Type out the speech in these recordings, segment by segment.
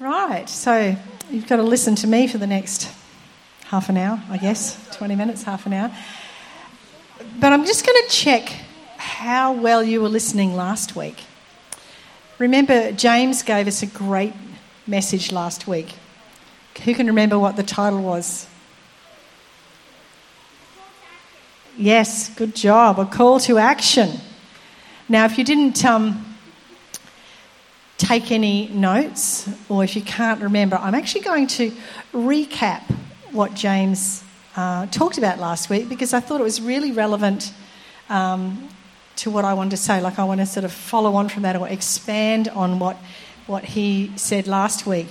Right, so you've got to listen to me for the next half an hour, I guess, 20 minutes, half an hour. But I'm just going to check how well you were listening last week. Remember, James gave us a great message last week. Who can remember what the title was? Yes, good job. A call to action. Now, if you didn't um, take any notes, or if you can't remember, I'm actually going to recap what James uh, talked about last week because I thought it was really relevant um, to what I wanted to say. Like, I want to sort of follow on from that or expand on what, what he said last week.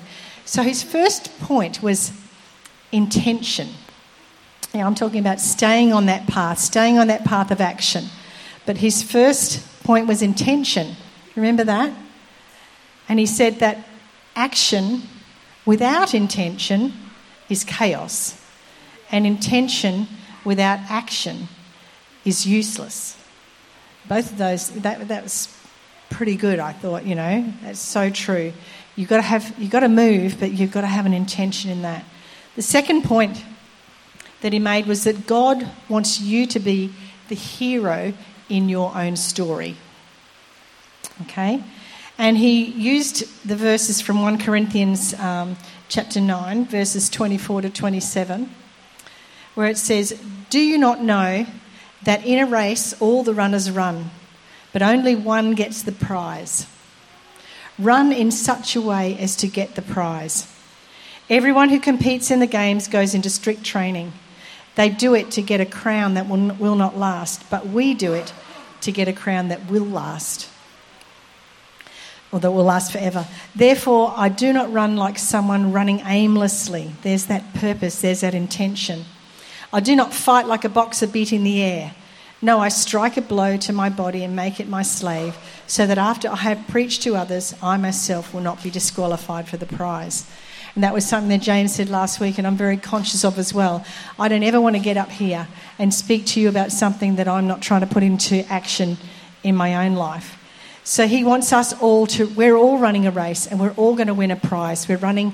So, his first point was intention. Now, I'm talking about staying on that path, staying on that path of action. But his first point was intention. Remember that? And he said that action without intention is chaos, and intention without action is useless. Both of those, that, that was pretty good, I thought, you know. That's so true. You've got to have, you've got to move, but you've got to have an intention in that. The second point that he made was that God wants you to be the hero in your own story. Okay? And he used the verses from 1 Corinthians um, chapter 9, verses 24 to 27, where it says, Do you not know that in a race all the runners run, but only one gets the prize? Run in such a way as to get the prize. Everyone who competes in the games goes into strict training. They do it to get a crown that will, will not last, but we do it to get a crown that will last or that will last forever. Therefore, I do not run like someone running aimlessly. There's that purpose, there's that intention. I do not fight like a boxer beating the air. No, I strike a blow to my body and make it my slave, so that after I have preached to others, I myself will not be disqualified for the prize. And that was something that James said last week, and I'm very conscious of as well. I don't ever want to get up here and speak to you about something that I'm not trying to put into action in my own life. So he wants us all to, we're all running a race and we're all going to win a prize. We're running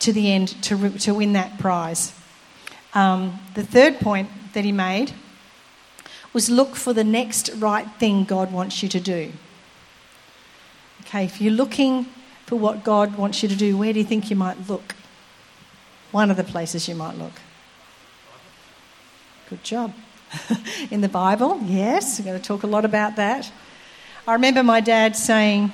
to the end to, to win that prize. Um, the third point that he made was look for the next right thing God wants you to do. Okay, if you're looking for what God wants you to do, where do you think you might look? One of the places you might look. Good job. In the Bible, yes, we're going to talk a lot about that. I remember my dad saying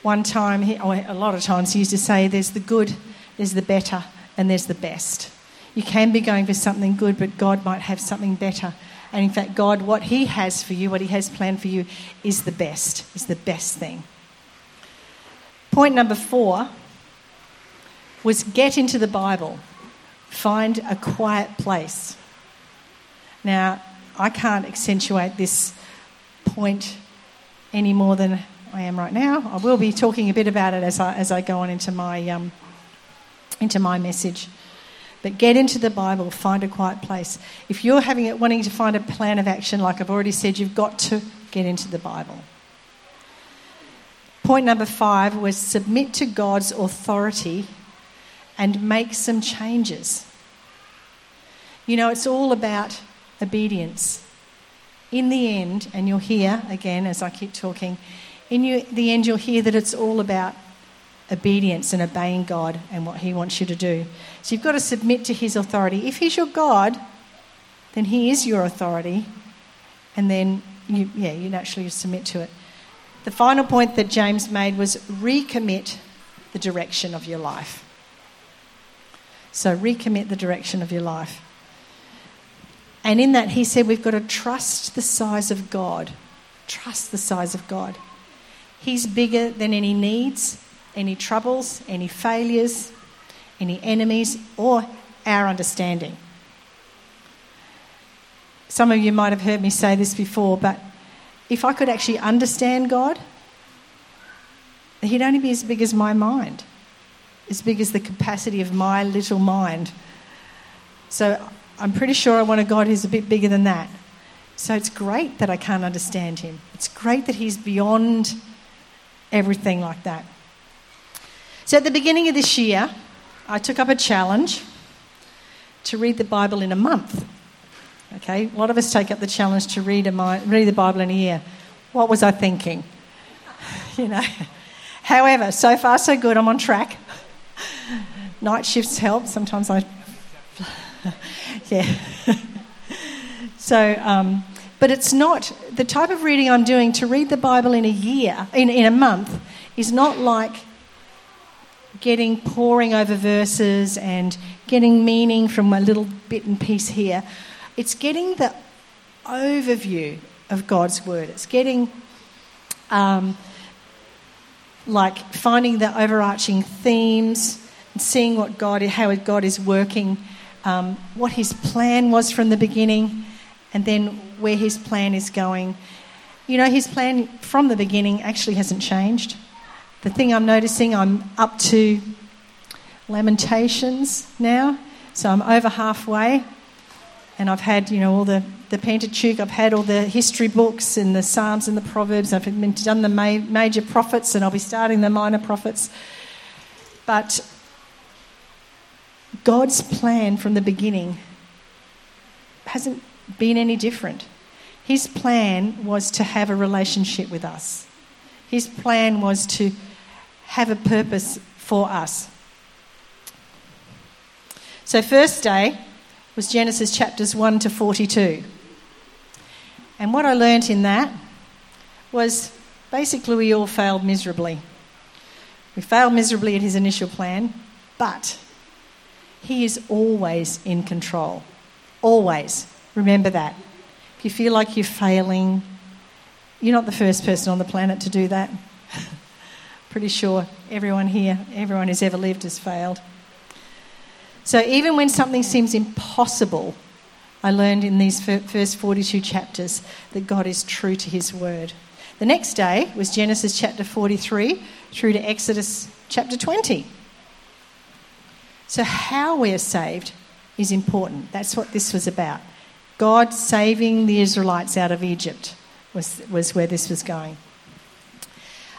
one time, he, oh, a lot of times, he used to say, There's the good, there's the better, and there's the best. You can be going for something good, but God might have something better. And in fact, God, what He has for you, what He has planned for you, is the best, is the best thing. Point number four was get into the Bible, find a quiet place. Now, I can't accentuate this point any more than I am right now. I will be talking a bit about it as I, as I go on into my, um, into my message. But get into the Bible, find a quiet place. If you're having it, wanting to find a plan of action, like I've already said, you've got to get into the Bible. Point number five was submit to God's authority and make some changes. You know, it's all about obedience in the end, and you'll hear again as I keep talking, in you, the end, you'll hear that it's all about obedience and obeying God and what He wants you to do. So you've got to submit to His authority. If He's your God, then He is your authority, and then you, yeah, you naturally submit to it. The final point that James made was recommit the direction of your life. So recommit the direction of your life. And in that, he said we've got to trust the size of God. Trust the size of God. He's bigger than any needs, any troubles, any failures, any enemies, or our understanding. Some of you might have heard me say this before, but if I could actually understand God, He'd only be as big as my mind, as big as the capacity of my little mind. So I'm pretty sure I want a God who's a bit bigger than that. So it's great that I can't understand him. It's great that he's beyond everything like that. So at the beginning of this year, I took up a challenge to read the Bible in a month. Okay, a lot of us take up the challenge to read, a, read the Bible in a year. What was I thinking? you know. However, so far so good. I'm on track. Night shifts help. Sometimes I, yeah. so, um, but it's not the type of reading I'm doing to read the Bible in a year, in, in a month, is not like getting poring over verses and getting meaning from a little bit and piece here. It's getting the overview of God's word. It's getting um, like finding the overarching themes and seeing what God, how God is working, um, what His plan was from the beginning, and then where His plan is going. You know, His plan from the beginning actually hasn't changed. The thing I'm noticing, I'm up to Lamentations now, so I'm over halfway, and I've had, you know, all the, the Pentateuch, I've had all the history books and the Psalms and the Proverbs, I've been, done the ma- major prophets, and I'll be starting the minor prophets. But God's plan from the beginning hasn't been any different. His plan was to have a relationship with us. His plan was to have a purpose for us. So, first day was Genesis chapters 1 to 42. And what I learnt in that was basically we all failed miserably. We failed miserably at his initial plan, but he is always in control. Always. Remember that. If you feel like you're failing, you're not the first person on the planet to do that. Pretty sure everyone here, everyone who's ever lived has failed. So even when something seems impossible, I learned in these first 42 chapters that God is true to his word. The next day was Genesis chapter 43 through to Exodus chapter 20. So, how we are saved is important. That's what this was about. God saving the Israelites out of Egypt was, was where this was going.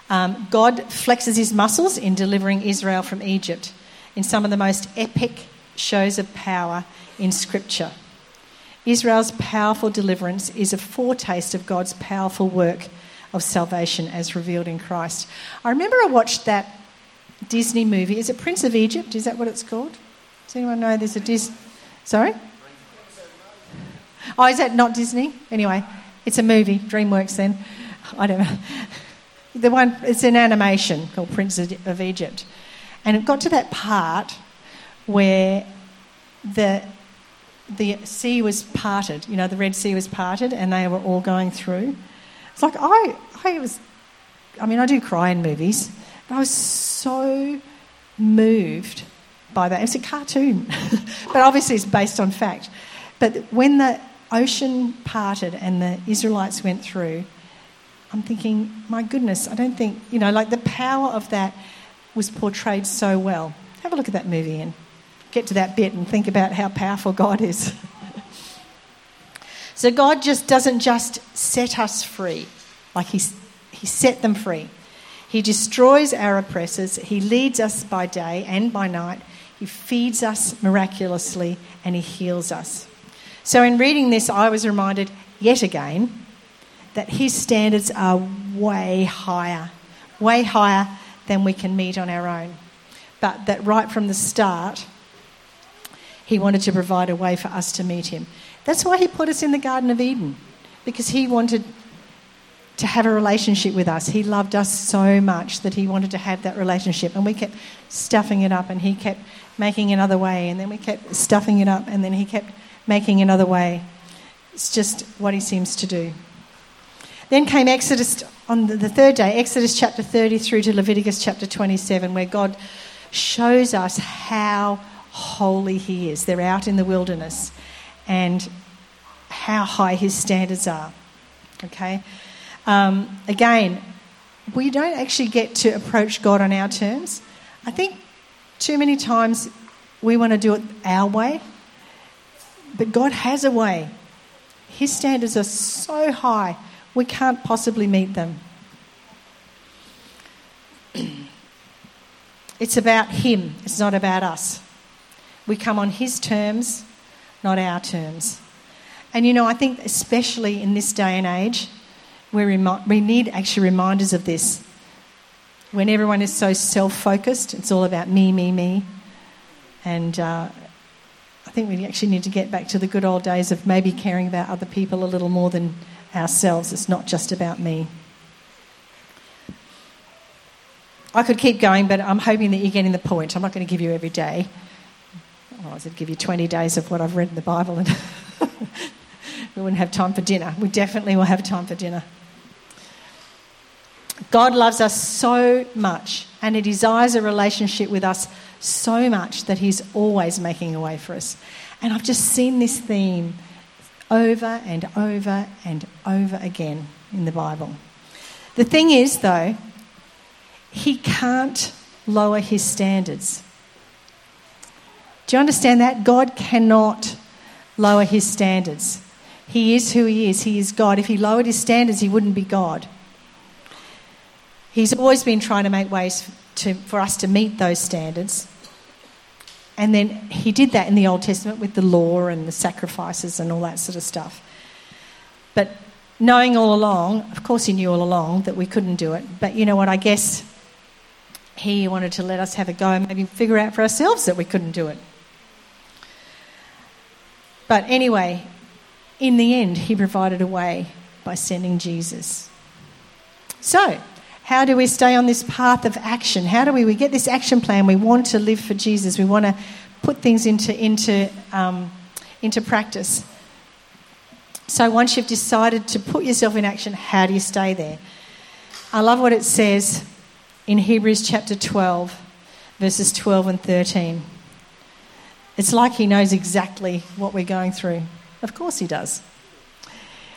Um, God flexes his muscles in delivering Israel from Egypt in some of the most epic shows of power in Scripture. Israel's powerful deliverance is a foretaste of God's powerful work of salvation as revealed in Christ. I remember I watched that Disney movie. Is it Prince of Egypt? Is that what it's called? Does anyone know there's a Disney? Sorry? Oh, is that not Disney? Anyway, it's a movie, DreamWorks then. I don't know. The one, it's an animation called Prince of Egypt. And it got to that part where the, the sea was parted, you know, the Red Sea was parted and they were all going through. It's like, I, I was, I mean, I do cry in movies, but I was so moved by that. It's a cartoon, but obviously it's based on fact. But when the ocean parted and the Israelites went through, I'm thinking, my goodness, I don't think, you know, like the power of that was portrayed so well. Have a look at that movie and get to that bit and think about how powerful God is. so God just doesn't just set us free, like He, he set them free. He destroys our oppressors, He leads us by day and by night, He feeds us miraculously, and He heals us. So, in reading this, I was reminded yet again that His standards are way higher, way higher than we can meet on our own. But that right from the start, He wanted to provide a way for us to meet Him. That's why He put us in the Garden of Eden, because He wanted to have a relationship with us. He loved us so much that he wanted to have that relationship. And we kept stuffing it up, and he kept making another way, and then we kept stuffing it up, and then he kept making another way. It's just what he seems to do. Then came Exodus on the third day, Exodus chapter 30 through to Leviticus chapter 27, where God shows us how holy he is. They're out in the wilderness and how high his standards are. Okay? Um, again, we don't actually get to approach God on our terms. I think too many times we want to do it our way, but God has a way. His standards are so high, we can't possibly meet them. It's about Him, it's not about us. We come on His terms, not our terms. And you know, I think especially in this day and age, we remi- we need actually reminders of this. When everyone is so self focused, it's all about me, me, me. And uh, I think we actually need to get back to the good old days of maybe caring about other people a little more than ourselves. It's not just about me. I could keep going, but I'm hoping that you're getting the point. I'm not going to give you every day. Otherwise, I'd give you 20 days of what I've read in the Bible and we wouldn't have time for dinner. We definitely will have time for dinner. God loves us so much and He desires a relationship with us so much that He's always making a way for us. And I've just seen this theme over and over and over again in the Bible. The thing is, though, He can't lower His standards. Do you understand that? God cannot lower His standards. He is who He is. He is God. If He lowered His standards, He wouldn't be God. He's always been trying to make ways to, for us to meet those standards. And then he did that in the Old Testament with the law and the sacrifices and all that sort of stuff. But knowing all along, of course, he knew all along that we couldn't do it. But you know what? I guess he wanted to let us have a go and maybe figure out for ourselves that we couldn't do it. But anyway, in the end, he provided a way by sending Jesus. So, how do we stay on this path of action? How do we, we get this action plan? We want to live for Jesus. We want to put things into, into, um, into practice. So once you've decided to put yourself in action, how do you stay there? I love what it says in Hebrews chapter 12, verses 12 and 13. It's like he knows exactly what we're going through. Of course he does.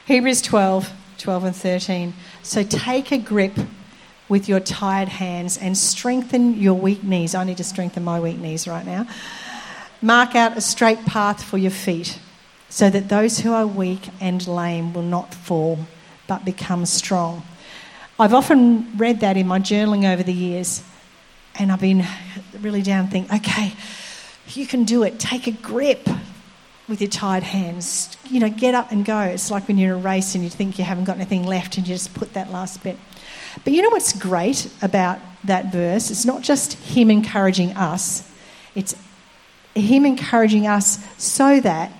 Hebrews 12, 12 and 13. So take a grip with your tired hands and strengthen your weak knees. I need to strengthen my weak knees right now. Mark out a straight path for your feet so that those who are weak and lame will not fall but become strong. I've often read that in my journaling over the years and I've been really down thinking, okay, you can do it. Take a grip with your tired hands. You know, get up and go. It's like when you're in a race and you think you haven't got anything left and you just put that last bit. But you know what's great about that verse? It's not just him encouraging us, it's him encouraging us so that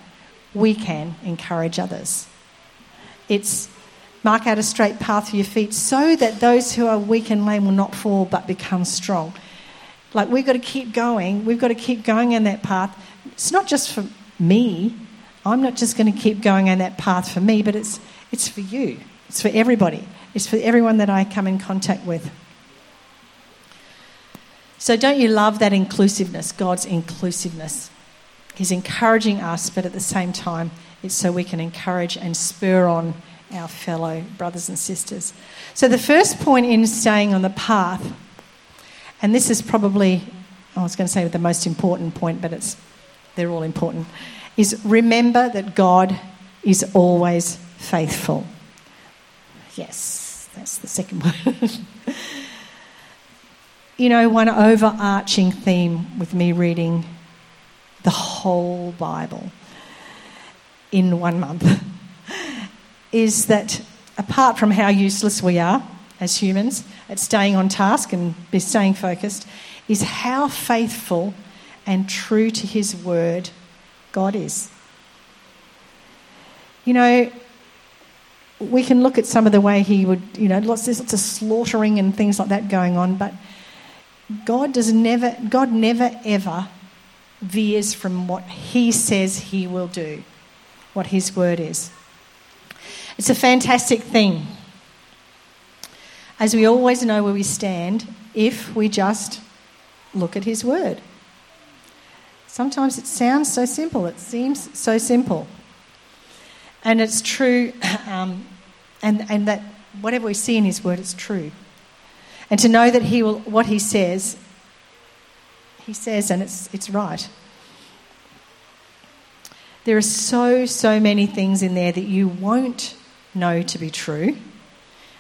we can encourage others. It's mark out a straight path for your feet so that those who are weak and lame will not fall but become strong. Like we've got to keep going, we've got to keep going on that path. It's not just for me. I'm not just going to keep going on that path for me, but it's, it's for you. It's for everybody. It's for everyone that I come in contact with. So, don't you love that inclusiveness, God's inclusiveness? He's encouraging us, but at the same time, it's so we can encourage and spur on our fellow brothers and sisters. So, the first point in staying on the path, and this is probably, I was going to say the most important point, but it's, they're all important, is remember that God is always faithful. Yes, that's the second one. you know, one overarching theme with me reading the whole Bible in one month is that apart from how useless we are as humans at staying on task and staying focused, is how faithful and true to his word God is. You know, we can look at some of the way he would, you know, lots, there's lots of slaughtering and things like that going on, but God does never, God never ever veers from what he says he will do, what his word is. It's a fantastic thing. As we always know where we stand if we just look at his word. Sometimes it sounds so simple, it seems so simple. And it's true, um, and, and that whatever we see in His Word is true. And to know that He will, what He says, He says, and it's, it's right. There are so, so many things in there that you won't know to be true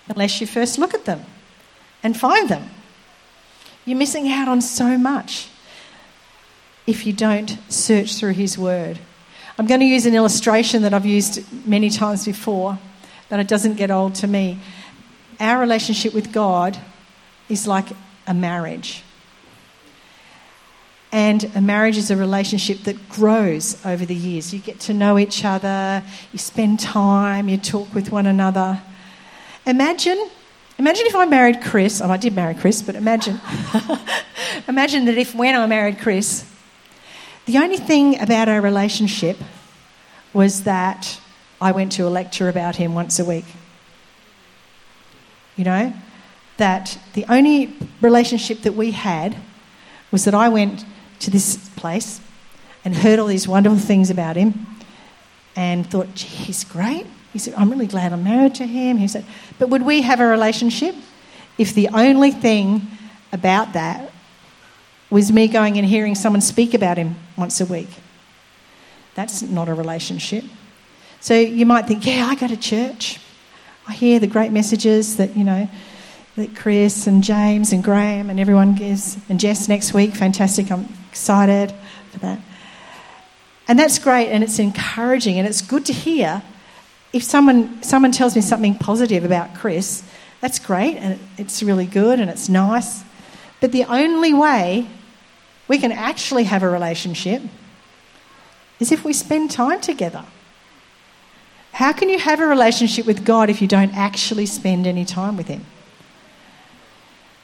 unless you first look at them and find them. You're missing out on so much if you don't search through His Word. I'm going to use an illustration that I've used many times before, but it doesn't get old to me. Our relationship with God is like a marriage. And a marriage is a relationship that grows over the years. You get to know each other, you spend time, you talk with one another. Imagine, imagine if I married Chris, oh, I did marry Chris, but imagine, imagine that if when I married Chris, the only thing about our relationship was that I went to a lecture about him once a week. You know, that the only relationship that we had was that I went to this place and heard all these wonderful things about him and thought, gee, he's great. He said, I'm really glad I'm married to him. He said, but would we have a relationship if the only thing about that was me going and hearing someone speak about him once a week? That's not a relationship. So you might think, yeah, I go to church. I hear the great messages that, you know, that Chris and James and Graham and everyone gives, and Jess next week. Fantastic. I'm excited for that. And that's great and it's encouraging and it's good to hear. If someone, someone tells me something positive about Chris, that's great and it's really good and it's nice. But the only way we can actually have a relationship is if we spend time together. How can you have a relationship with God if you don't actually spend any time with Him?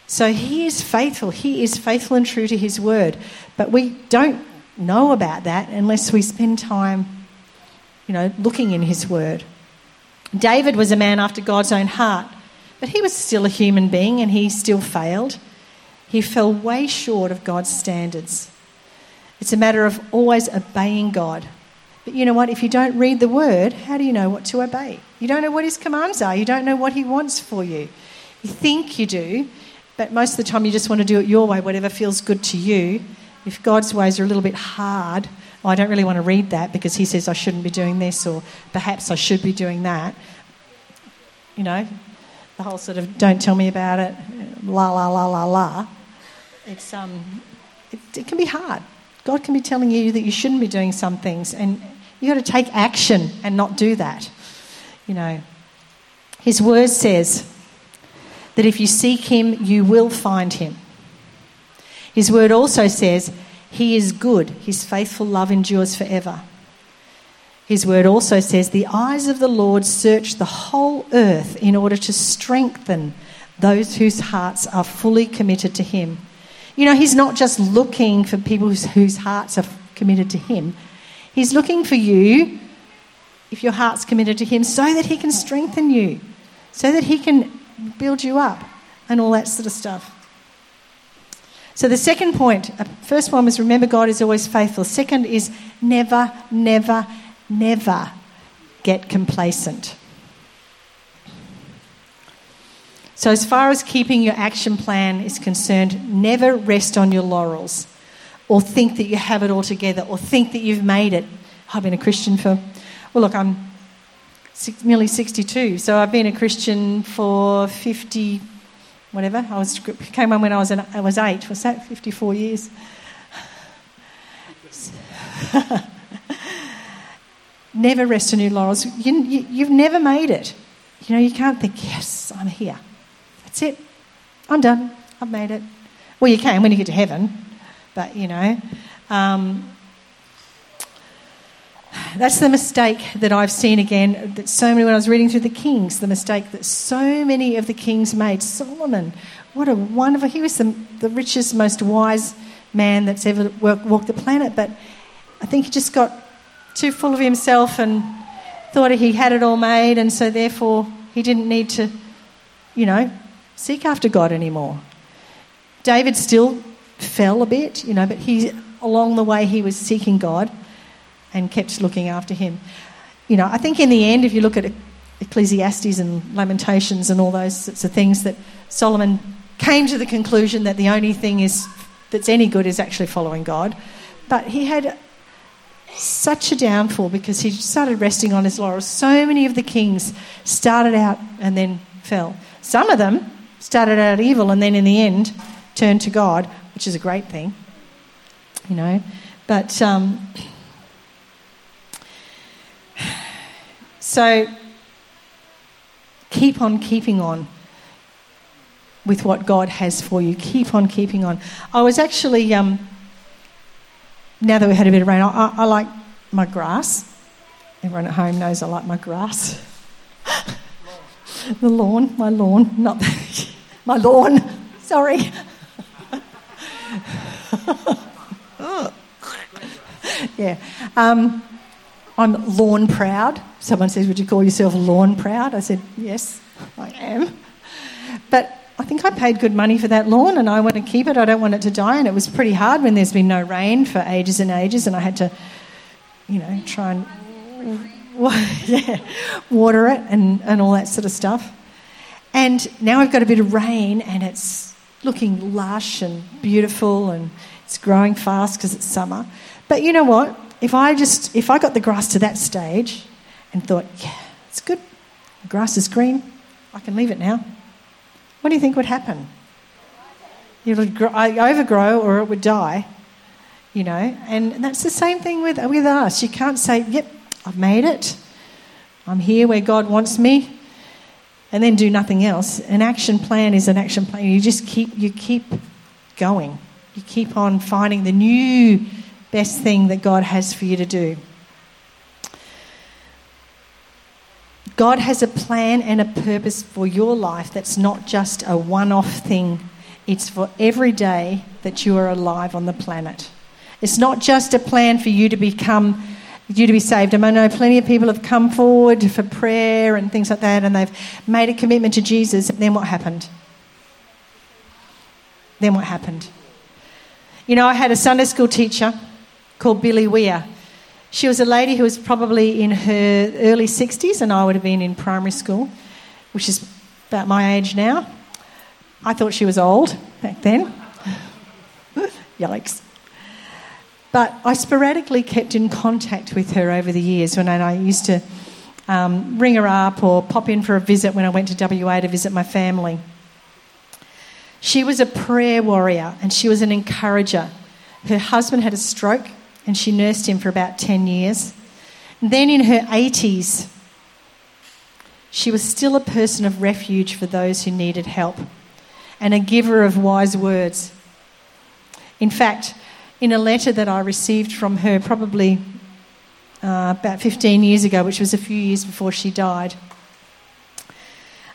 So He is faithful. He is faithful and true to His word. But we don't know about that unless we spend time, you know, looking in His word. David was a man after God's own heart, but he was still a human being and he still failed. He fell way short of God's standards. It's a matter of always obeying God. But you know what? If you don't read the word, how do you know what to obey? You don't know what his commands are. You don't know what he wants for you. You think you do, but most of the time, you just want to do it your way, whatever feels good to you. If God's ways are a little bit hard, well, I don't really want to read that because He says I shouldn't be doing this, or perhaps I should be doing that. You know, the whole sort of don't tell me about it, la la la la la. It's um, it, it can be hard. God can be telling you that you shouldn't be doing some things, and you've got to take action and not do that. You know, His word says that if you seek him, you will find him. His word also says, He is good, His faithful love endures forever. His word also says, The eyes of the Lord search the whole earth in order to strengthen those whose hearts are fully committed to Him. You know, He's not just looking for people whose, whose hearts are committed to Him, He's looking for you, if your heart's committed to Him, so that He can strengthen you, so that He can build you up, and all that sort of stuff. So the second uh, first one was remember God is always faithful. Second is never, never, never get complacent. So, as far as keeping your action plan is concerned, never rest on your laurels or think that you have it all together or think that you've made it. I've been a Christian for, well, look, I'm six, nearly 62. So I've been a Christian for 50, whatever. I was came on when I was an, I was eight. Was that 54 years? never rest on your laurels. You, you, you've never made it. You know, you can't think, yes, I'm here. That's it. I'm done. I've made it. Well, you can when you get to heaven, but you know. Um, that's the mistake that I've seen again. That so many, when I was reading through the Kings, the mistake that so many of the kings made. Solomon, what a wonderful, he was the, the richest, most wise man that's ever walked the planet. But I think he just got too full of himself and thought he had it all made, and so therefore he didn't need to, you know, seek after God anymore. David still fell a bit, you know, but he along the way he was seeking God and kept looking after him. You know, I think in the end, if you look at Ecclesiastes and Lamentations and all those sorts of things, that Solomon came to the conclusion that the only thing is that's any good is actually following God. But he had such a downfall because he started resting on his laurels. So many of the kings started out and then fell. Some of them started out evil and then in the end turned to God, which is a great thing, you know. But um, so keep on keeping on with what God has for you. Keep on keeping on. I was actually, um, now that we had a bit of rain, I, I like my grass. Everyone at home knows I like my grass. the lawn, my lawn, not my lawn. Sorry. yeah. Um, I'm lawn proud. Someone says, Would you call yourself lawn proud? I said, Yes, I am. But I think I paid good money for that lawn and I want to keep it. I don't want it to die. And it was pretty hard when there's been no rain for ages and ages and I had to, you know, try and yeah, water it and, and all that sort of stuff. And now we've got a bit of rain and it's looking lush and beautiful and it's growing fast because it's summer. But you know what? If I just if I got the grass to that stage and thought, yeah, it's good, the grass is green, I can leave it now. What do you think would happen? It would grow, overgrow or it would die, you know. And that's the same thing with with us. You can't say, "Yep, I've made it. I'm here where God wants me," and then do nothing else. An action plan is an action plan. You just keep you keep going. You keep on finding the new best thing that God has for you to do. God has a plan and a purpose for your life that's not just a one off thing, it's for every day that you are alive on the planet. It's not just a plan for you to become you to be saved. I know plenty of people have come forward for prayer and things like that, and they've made a commitment to Jesus. And Then what happened? Then what happened? You know, I had a Sunday school teacher called Billy Weir. She was a lady who was probably in her early 60s, and I would have been in primary school, which is about my age now. I thought she was old back then. Yikes. But I sporadically kept in contact with her over the years when I used to um, ring her up or pop in for a visit when I went to WA to visit my family. She was a prayer warrior and she was an encourager. Her husband had a stroke and she nursed him for about 10 years. And then in her 80s, she was still a person of refuge for those who needed help and a giver of wise words. In fact, in a letter that I received from her probably uh, about 15 years ago, which was a few years before she died,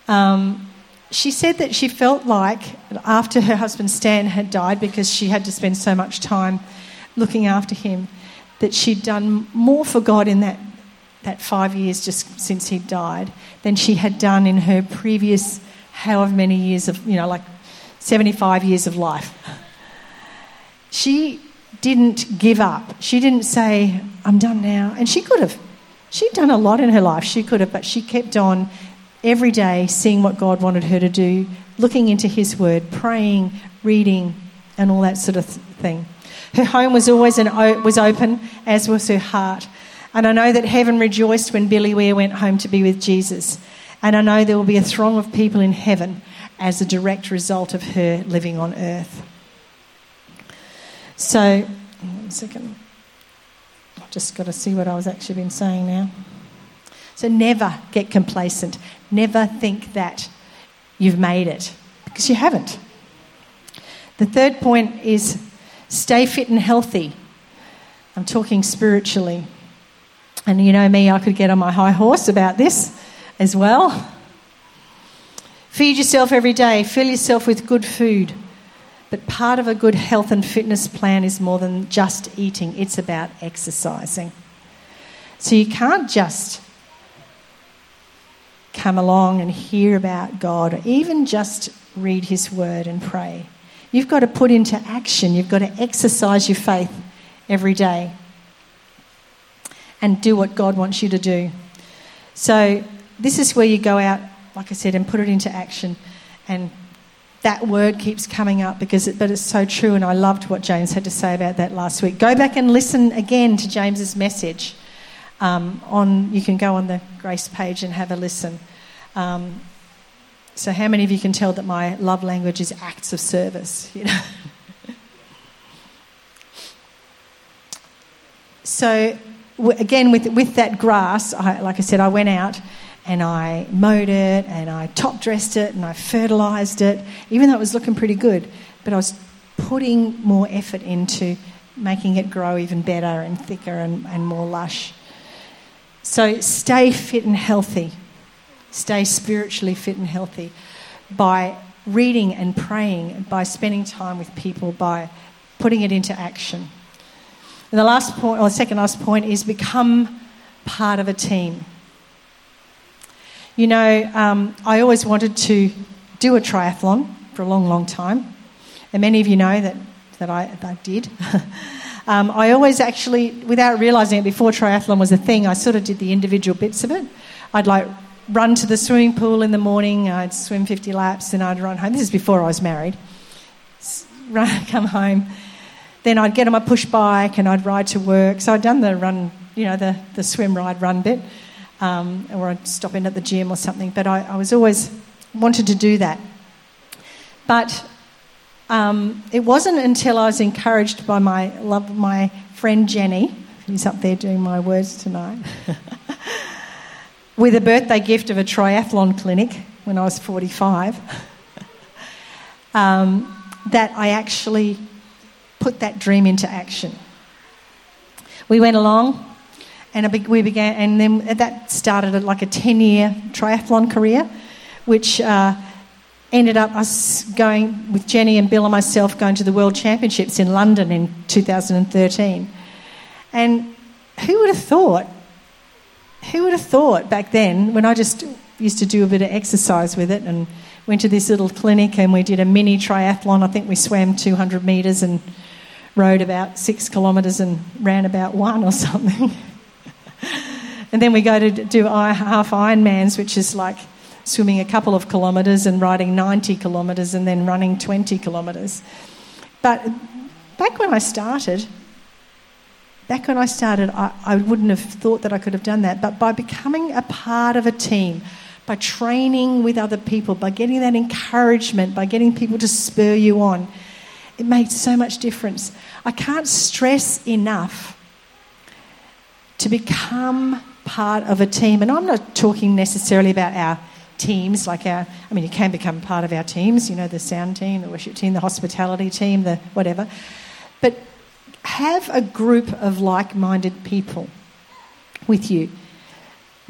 um, she said that she felt like after her husband Stan had died, because she had to spend so much time looking after him, that she'd done more for God in that, that five years just since he died than she had done in her previous however many years of, you know, like 75 years of life. She didn't give up. She didn't say, I'm done now. And she could have. She'd done a lot in her life. She could have, but she kept on every day seeing what God wanted her to do, looking into His Word, praying, reading, and all that sort of thing. Her home was always an, was open, as was her heart. And I know that heaven rejoiced when Billy Weir went home to be with Jesus. And I know there will be a throng of people in heaven as a direct result of her living on earth. So, one second. I've just got to see what I was actually been saying now. So, never get complacent. Never think that you've made it because you haven't. The third point is Stay fit and healthy. I'm talking spiritually. And you know me, I could get on my high horse about this as well. Feed yourself every day, fill yourself with good food. But part of a good health and fitness plan is more than just eating, it's about exercising. So you can't just come along and hear about God, or even just read His Word and pray. You've got to put into action, you've got to exercise your faith every day and do what God wants you to do. So, this is where you go out, like I said, and put it into action. And that word keeps coming up because it, but it's so true and I loved what James had to say about that last week. Go back and listen again to James's message. Um, on you can go on the Grace page and have a listen. Um, So, how many of you can tell that my love language is acts of service? You know. so, again, with with that grass, I, like I said, I went out and I mowed it and I top dressed it and I fertilised it, even though it was looking pretty good. But I was putting more effort into making it grow even better and thicker and, and more lush. So stay fit and healthy. Stay spiritually fit and healthy by reading and praying, by spending time with people, by putting it into action. And the last point, or the second last point, is become part of a team. You know, um, I always wanted to do a triathlon for a long, long time. And many of you know that, that, I, that I did. um, I always actually, without realising it before triathlon was a thing, I sort of did the individual bits of it. I'd like run to the swimming pool in the morning, I'd swim 50 laps, and I'd run home. This is before I was married. Run, come home. Then I'd get on my push bike and I'd ride to work. So I'd done the run, you know, the, the swim, ride, run bit um, or I'd stop in at the gym or something. But I, I was always wanted to do that. But um, it wasn't until I was encouraged by my love, my friend Jenny, who's up there doing my words tonight, with a birthday gift of a triathlon clinic when I was 45, um, that I actually put that dream into action. We went along and we began, and then that started like a 10 year triathlon career, which uh, ended up us going with Jenny and Bill and myself going to the World Championships in London in 2013. And who would have thought? Who would have thought back then when I just used to do a bit of exercise with it and went to this little clinic and we did a mini triathlon. I think we swam 200 metres and rode about six kilometres and ran about one or something. and then we go to do half Ironmans, which is like swimming a couple of kilometres and riding 90 kilometres and then running 20 kilometres. But back when I started, back when I started, I, I wouldn't have thought that I could have done that. But by becoming a part of a team, by training with other people, by getting that encouragement, by getting people to spur you on, it made so much difference. I can't stress enough to become part of a team. And I'm not talking necessarily about our teams, like our, I mean, you can become part of our teams, you know, the sound team, the worship team, the hospitality team, the whatever. But have a group of like minded people with you.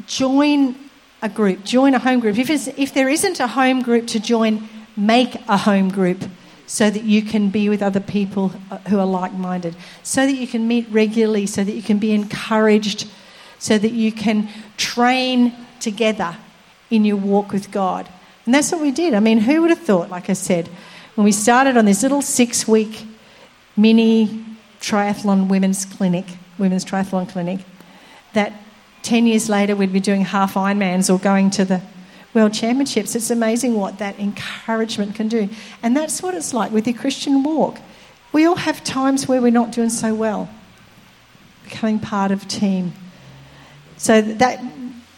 Join a group, join a home group. If, if there isn't a home group to join, make a home group so that you can be with other people uh, who are like minded, so that you can meet regularly, so that you can be encouraged, so that you can train together in your walk with God. And that's what we did. I mean, who would have thought, like I said, when we started on this little six week mini triathlon women's clinic, women's triathlon clinic, that 10 years later we'd be doing half Ironmans or going to the World Championships. It's amazing what that encouragement can do. And that's what it's like with your Christian walk. We all have times where we're not doing so well, becoming part of a team. So that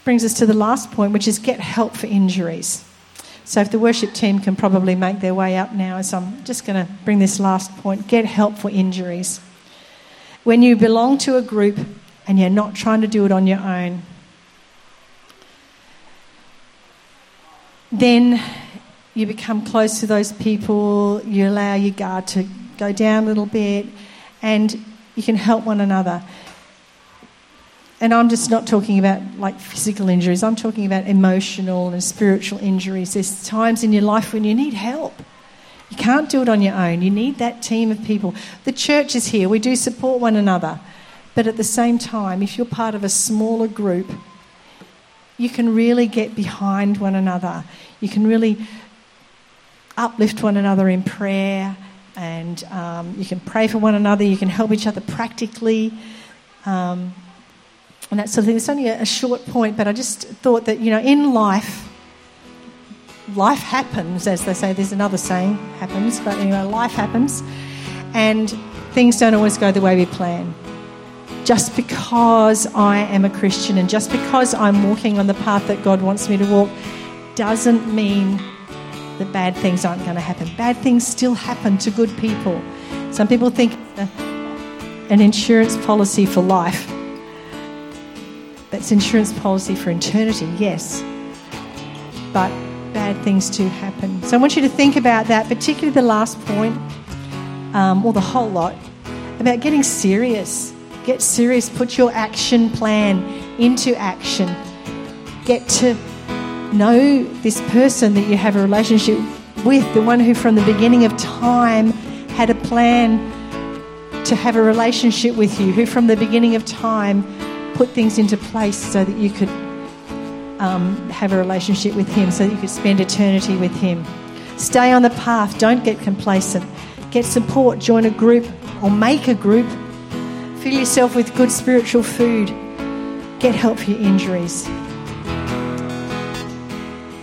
brings us to the last point, which is get help for injuries. So if the worship team can probably make their way up now, as I'm just going to bring this last point get help for injuries. When you belong to a group and you're not trying to do it on your own, then you become close to those people, you allow your guard to go down a little bit, and you can help one another. And I'm just not talking about like physical injuries, I'm talking about emotional and spiritual injuries. There's times in your life when you need help. You can't do it on your own. You need that team of people. The church is here, we do support one another. But at the same time, if you're part of a smaller group, you can really get behind one another. You can really uplift one another in prayer, and um, you can pray for one another. You can help each other practically. Um, and that sort of thing. It's only a, a short point, but I just thought that, you know, in life, life happens, as they say. There's another saying, happens, but anyway, life happens. And things don't always go the way we plan just because I am a Christian and just because I'm walking on the path that God wants me to walk doesn't mean that bad things aren't going to happen. Bad things still happen to good people. Some people think an insurance policy for life. That's insurance policy for eternity, yes. But bad things do happen. So I want you to think about that, particularly the last point, um, or the whole lot, about getting serious. Get serious. Put your action plan into action. Get to know this person that you have a relationship with, the one who from the beginning of time had a plan to have a relationship with you, who from the beginning of time put things into place so that you could um, have a relationship with Him, so that you could spend eternity with Him. Stay on the path, don't get complacent. Get support, join a group or make a group. Fill yourself with good spiritual food. Get help for your injuries.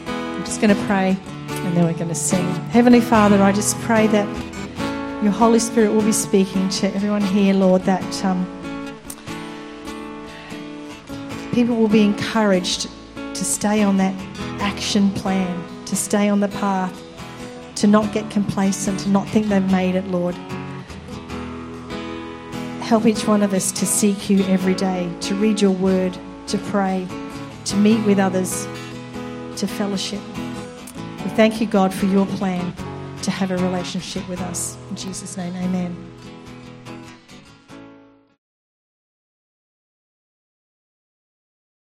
I'm just going to pray and then we're going to sing. Heavenly Father, I just pray that your Holy Spirit will be speaking to everyone here, Lord, that um, people will be encouraged to stay on that action plan, to stay on the path, to not get complacent, to not think they've made it, Lord. Help each one of us to seek you every day, to read your word, to pray, to meet with others, to fellowship. We thank you, God, for your plan to have a relationship with us. In Jesus' name, amen.